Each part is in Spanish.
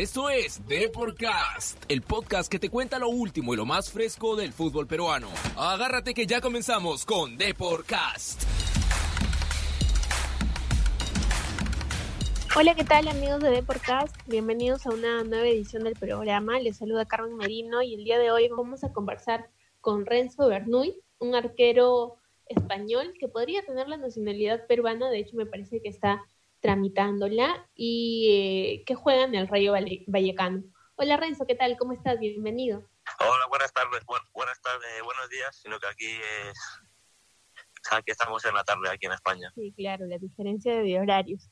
Esto es Deporcast, el podcast que te cuenta lo último y lo más fresco del fútbol peruano. Agárrate que ya comenzamos con Deporcast. Hola, ¿qué tal amigos de Deporcast? Bienvenidos a una nueva edición del programa. Les saluda Carmen Merino y el día de hoy vamos a conversar con Renzo Bernuy, un arquero español que podría tener la nacionalidad peruana, de hecho me parece que está tramitándola y eh, que juega en el Rayo Vallecano. Hola Renzo, ¿qué tal? ¿Cómo estás? Bienvenido. Hola, buenas tardes, buenas tardes, buenos días, sino que aquí es... Aquí estamos en la tarde aquí en España. Sí, claro, la diferencia de horarios.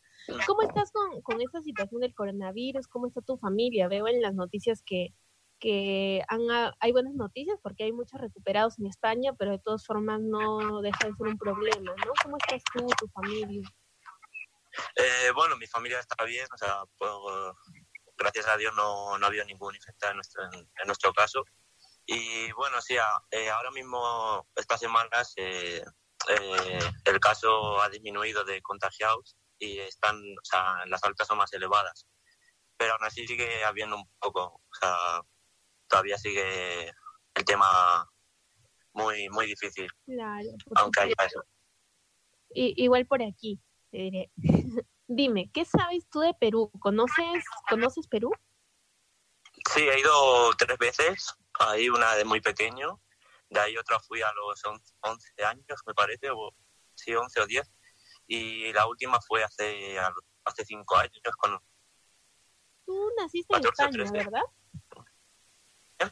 ¿Cómo estás con, con esta situación del coronavirus? ¿Cómo está tu familia? Veo en las noticias que, que han, hay buenas noticias porque hay muchos recuperados en España, pero de todas formas no deja de ser un problema, ¿no? ¿Cómo estás tú, tu familia? Eh, bueno, mi familia está bien, o sea, gracias a Dios no, no ha habido ningún infectado en nuestro, en, nuestro caso. Y bueno, sí, eh, ahora mismo, estas semanas, eh, el caso ha disminuido de contagiados y están, o sea, las altas son más elevadas. Pero aún así sigue habiendo un poco, o sea, todavía sigue el tema muy, muy difícil. Claro. Aunque haya eso. Y, igual por aquí te diré. Dime, ¿qué sabes tú de Perú? ¿Conoces, ¿Conoces Perú? Sí, he ido tres veces. Ahí una de muy pequeño. De ahí otra fui a los 11 años, me parece, o sí, 11 o 10. Y la última fue hace, hace cinco años. Con Tú naciste en España, ¿verdad? ¿Eh?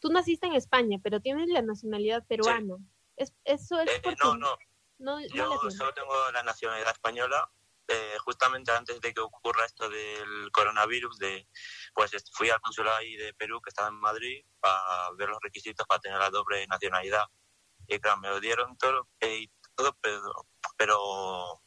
Tú naciste en España, pero tienes la nacionalidad peruana. ¿Es, ¿Eso es eh, no, no, yo solo tengo la nacionalidad española. Eh, justamente antes de que ocurra esto del coronavirus, de, pues fui al consulado ahí de Perú, que estaba en Madrid, para ver los requisitos para tener la doble nacionalidad. Y claro, me lo dieron todo, eh, y todo pero, pero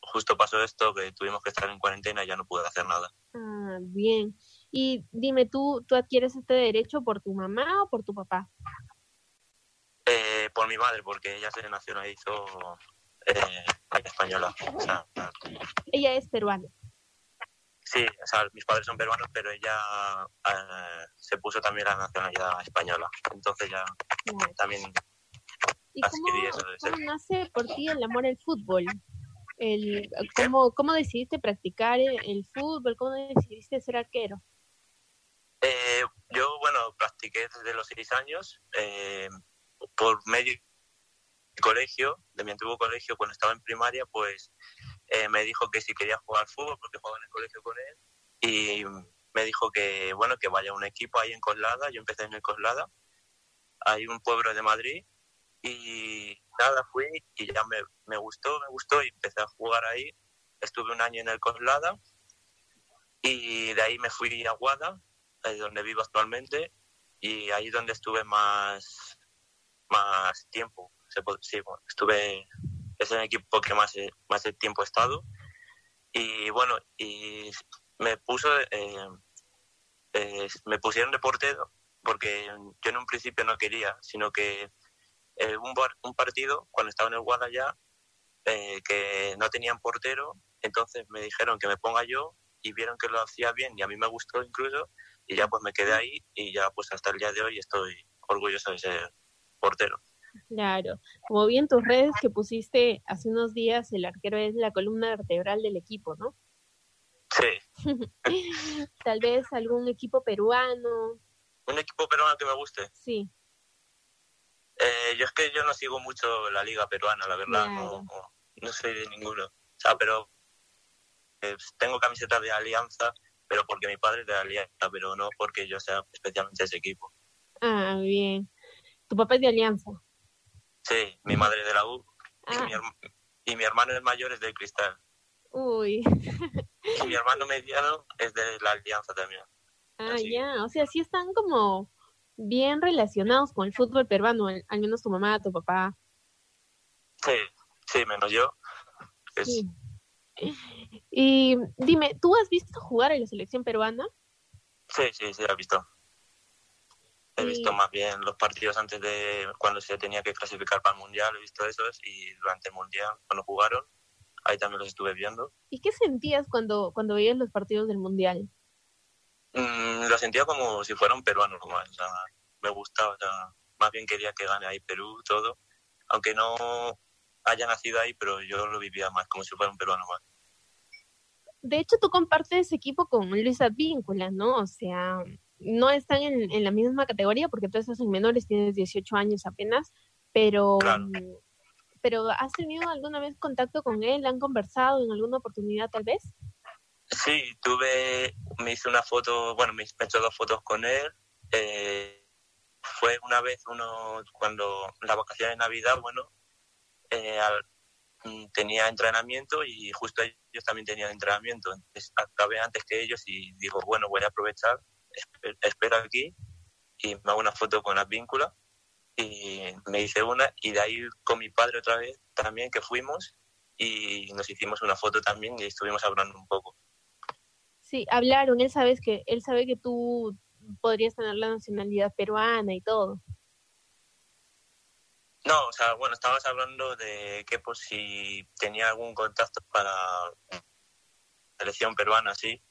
justo pasó esto, que tuvimos que estar en cuarentena y ya no pude hacer nada. Ah, bien. Y dime, ¿tú, ¿tú adquieres este derecho por tu mamá o por tu papá? Eh, por mi madre, porque ella se nacionalizó eh, española. ella es peruana. Sí, o sea, mis padres son peruanos, pero ella eh, se puso también la nacionalidad española. Entonces ya también ¿Y cómo, eso cómo nace por ti el amor al fútbol? El, ¿cómo, ¿Cómo decidiste practicar el fútbol? ¿Cómo decidiste ser arquero? Eh, yo, bueno, practiqué desde los seis años. Eh, por medio del colegio, de mi antiguo colegio, cuando estaba en primaria, pues eh, me dijo que si quería jugar fútbol, porque jugaba en el colegio con él, y me dijo que, bueno, que vaya a un equipo ahí en Coslada, yo empecé en el Coslada, hay un pueblo de Madrid, y nada, fui y ya me, me gustó, me gustó, y empecé a jugar ahí, estuve un año en el Coslada, y de ahí me fui a Guada, donde vivo actualmente, y ahí donde estuve más, más tiempo. Sí, estuve, es el equipo que más, más tiempo he estado. Y bueno, y me puso, eh, eh, me pusieron de portero porque yo en un principio no quería, sino que eh, un, un, partido, cuando estaba en el Guada ya, que no tenían portero, entonces me dijeron que me ponga yo y vieron que lo hacía bien y a mí me gustó incluso y ya pues me quedé ahí y ya pues hasta el día de hoy estoy orgulloso de ser portero. Claro, como bien tus redes que pusiste hace unos días, el arquero es la columna vertebral del equipo, ¿no? Sí. Tal vez algún equipo peruano. ¿Un equipo peruano que me guste? Sí. Eh, yo es que yo no sigo mucho la liga peruana, la verdad, no, no, soy de ninguno. O sea, pero eh, tengo camiseta de Alianza, pero porque mi padre es de Alianza, pero no porque yo sea especialmente ese equipo. Ah, bien. ¿Tu papá es de Alianza? Sí, mi madre es de la U ah. y, mi, hermano el mayor es del Cristal. Uy. Y mi hermano mediano es de la Alianza también. Ah, ya, o sea, sí están como bien relacionados con el fútbol peruano, al menos tu mamá, tu papá. Sí, sí, menos yo. Sí. Y dime, ¿tú has visto jugar a la selección peruana? Sí, sí, sí, he visto. He visto más bien los partidos antes de cuando se tenía que clasificar para el Mundial, he visto esos y durante el Mundial, cuando jugaron, ahí también los estuve viendo. ¿Y qué sentías cuando, cuando veías los partidos del Mundial? Mm, lo sentía como si fuera un peruano más, o sea, me gustaba, o sea, más bien quería que gane ahí Perú, todo, aunque no haya nacido ahí, pero yo lo vivía más como si fuera un peruano más. De hecho, tú compartes equipo con Luis Advíncula, ¿no? O sea, no están en, en, la misma categoría porque tú estás en menores, tienes 18 años apenas, pero, Claro. pero ¿has tenido alguna vez contacto con él? ¿Han conversado en alguna oportunidad tal vez? Sí, tuve, me hice una foto, bueno, me he hecho dos fotos con él. eh, fue una vez uno, cuando la vacación de Navidad, bueno, eh, al- mm, tenía entrenamiento y justo ellos también tenían entrenamiento. Entonces acabé antes que ellos y digo, bueno, voy a aprovechar, espero aquí y me hago una foto con las vínculas y me hice una y de ahí con mi padre otra vez también que fuimos y nos hicimos una foto también y estuvimos hablando un poco. Sí, hablaron, él sabes que él sabe que tú podrías tener la nacionalidad peruana y todo. No, o sea, bueno, estabas hablando de que por si tenía algún contacto para selección peruana, sí,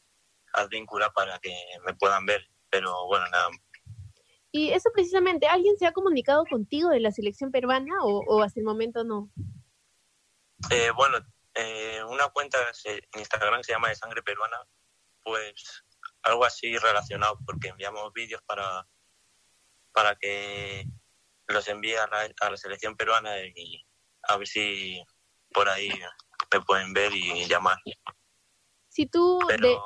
al vínculo para que me puedan ver, pero bueno, nada. Y eso precisamente, ¿alguien se ha comunicado contigo de la selección peruana o, o hasta el momento no? Eh, bueno, eh, una cuenta en Instagram se llama de sangre peruana, pues algo así relacionado, porque enviamos vídeos para, para que los envíe a la, a la selección peruana y a ver si por ahí me pueden ver y llamar. Si tú, de, Pero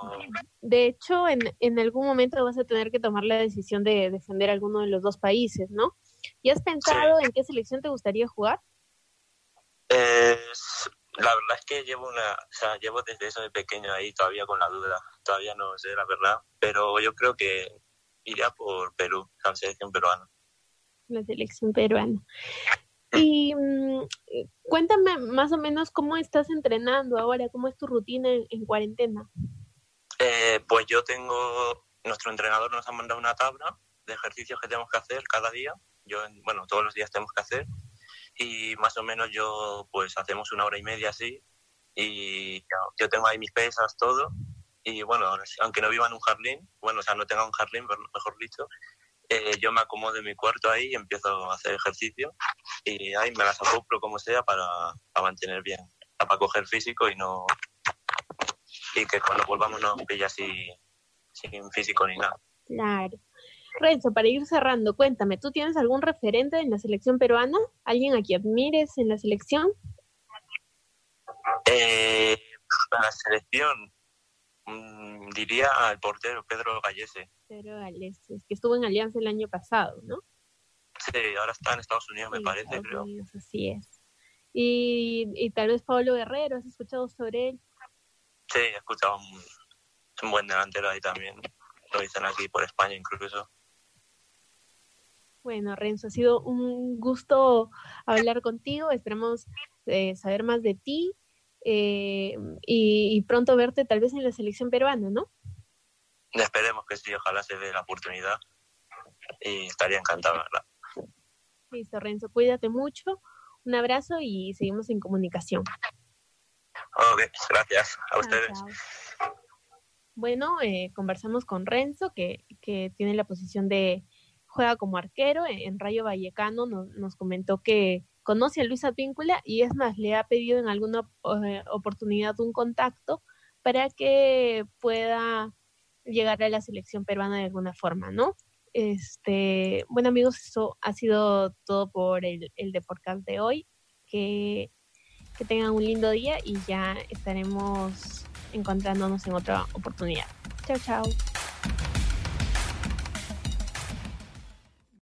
de hecho, en, en algún momento vas a tener que tomar la decisión de defender alguno de los dos países, ¿no? ¿Y has pensado en qué selección te gustaría jugar? Eh, la verdad es que llevo una, o sea, llevo desde eso de pequeño ahí todavía con la duda, todavía no sé la verdad, pero yo creo que iría por Perú, la selección peruana. La selección peruana. Y mm, eh, cuéntame más o menos cómo estás entrenando ahora, cómo es tu rutina en, en cuarentena. Eh, pues yo tengo, nuestro entrenador nos ha mandado una tabla de ejercicios que tenemos que hacer cada día, yo, bueno, todos los días tenemos que hacer, y más o menos yo, pues hacemos una hora y media así, y yo- tengo ahí mis pesas, todo, y bueno, aunque no viva en un jardín, bueno, o sea, no tenga un jardín, mejor dicho, eh, yo me acomodo en mi cuarto ahí y empiezo a hacer ejercicio, y ahí me las acoplo como sea para, para mantener bien, para coger físico y no y que cuando volvamos no nos pille así sin físico ni nada. Claro. Renzo, para ir cerrando, cuéntame, ¿tú tienes algún referente en la selección peruana? ¿Alguien a quien admires en la selección? Eh, para la selección mm, diría al portero Pedro Gallese. Pedro Gales, es que estuvo en Alianza el año pasado, ¿no? Sí, ahora está en Estados Unidos me parece, Estados creo. Unidos, así es. Y, y tal vez Pablo Guerrero, ¿has escuchado sobre él? Sí, he escuchado un, buen delantero ahí también. Lo dicen aquí por España incluso. Bueno, Renzo, ha sido un gusto hablar contigo. Esperamos eh, saber más de ti eh, y, y pronto verte tal vez en la selección peruana, ¿no? Esperemos que sí, ojalá se dé la oportunidad. Y estaría encantado, ¿verdad? Listo, Renzo, cuídate mucho. Un abrazo y seguimos en comunicación. Ok, gracias a ustedes. Bueno, eh, conversamos con Renzo, que, que tiene la posición de juega como arquero en, en Rayo Vallecano. Nos, nos comentó que conoce a Luis Advíncula y es más, le ha pedido en alguna eh, oportunidad un contacto para que pueda llegar a la selección peruana de alguna forma, ¿no? Este, bueno amigos, eso ha sido todo por el, el de de hoy. Que, que tengan un lindo día y ya estaremos encontrándonos en otra oportunidad. Chao, chao.